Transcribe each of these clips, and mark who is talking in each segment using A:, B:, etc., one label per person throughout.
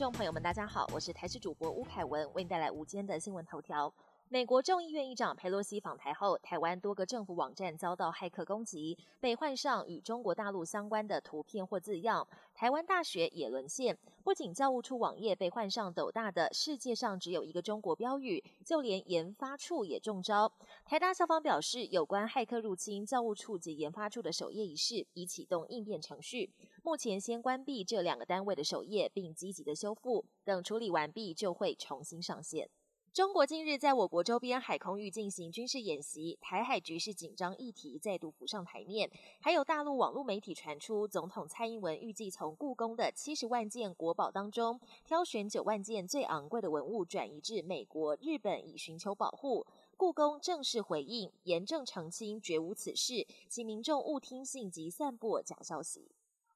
A: 观众朋友们，大家好，我是台视主播吴凯文，为您带来午间的新闻头条。美国众议院议长佩洛西访台后，台湾多个政府网站遭到骇客攻击，被换上与中国大陆相关的图片或字样。台湾大学也沦陷，不仅教务处网页被换上斗大的“世界上只有一个中国”标语，就连研发处也中招。台大校方表示，有关骇客入侵教务处及研发处的首页一事，已启动应变程序，目前先关闭这两个单位的首页，并积极的修复，等处理完毕就会重新上线。中国近日在我国周边海空域进行军事演习，台海局势紧张议题再度浮上台面。还有大陆网络媒体传出，总统蔡英文预计从故宫的七十万件国宝当中，挑选九万件最昂贵的文物转移至美国、日本，以寻求保护。故宫正式回应，严正澄清，绝无此事，请民众勿听信及散播假消息。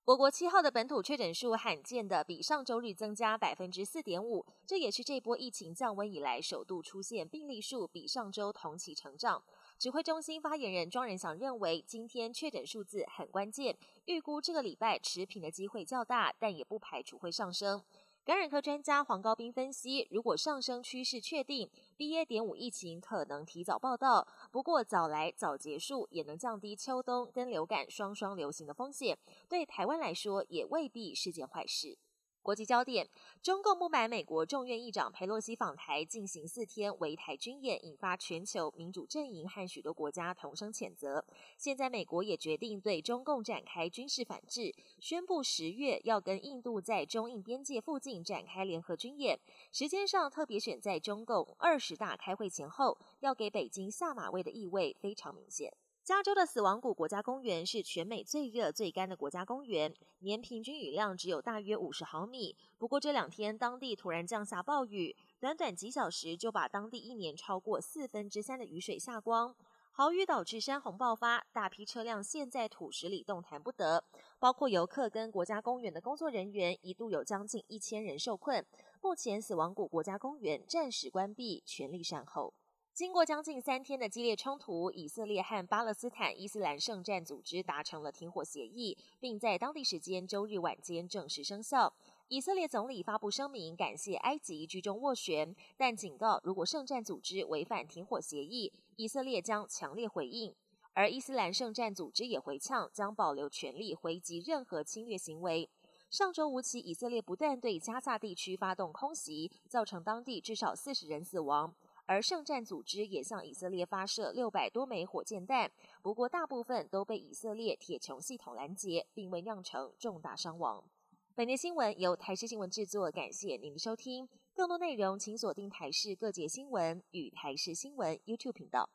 A: 我国七号的本土确诊数罕见的比上周日增加百分之四点五，这也是这波疫情降温以来首度出现病例数比上周同期成长。指挥中心发言人庄仁祥认为，今天确诊数字很关键，预估这个礼拜持平的机会较大，但也不排除会上升。感染科专家黄高斌分析，如果上升趋势确定，BA. 点五疫情可能提早报道。不过早来早结束，也能降低秋冬跟流感双双流行的风险，对台湾来说也未必是件坏事。国际焦点：中共不满美国众院议长佩洛西访台进行四天围台军演，引发全球民主阵营和许多国家同声谴责。现在美国也决定对中共展开军事反制，宣布十月要跟印度在中印边界附近展开联合军演，时间上特别选在中共二十大开会前后，要给北京下马威的意味非常明显。加州的死亡谷国家公园是全美最热最干的国家公园，年平均雨量只有大约五十毫米。不过这两天当地突然降下暴雨，短短几小时就把当地一年超过四分之三的雨水下光。豪雨导致山洪爆发，大批车辆陷在土石里动弹不得，包括游客跟国家公园的工作人员，一度有将近一千人受困。目前死亡谷国家公园暂时关闭，全力善后。经过将近三天的激烈冲突，以色列和巴勒斯坦伊斯兰圣战组织达成了停火协议，并在当地时间周日晚间正式生效。以色列总理发布声明，感谢埃及居中斡旋，但警告如果圣战组织违反停火协议，以色列将强烈回应。而伊斯兰圣战组织也回呛，将保留权力回击任何侵略行为。上周五起，以色列不断对加萨地区发动空袭，造成当地至少四十人死亡。而圣战组织也向以色列发射六百多枚火箭弹，不过大部分都被以色列铁穹系统拦截，并未酿成重大伤亡。本节新闻由台视新闻制作，感谢您的收听。更多内容请锁定台视各界新闻与台视新闻 YouTube 频道。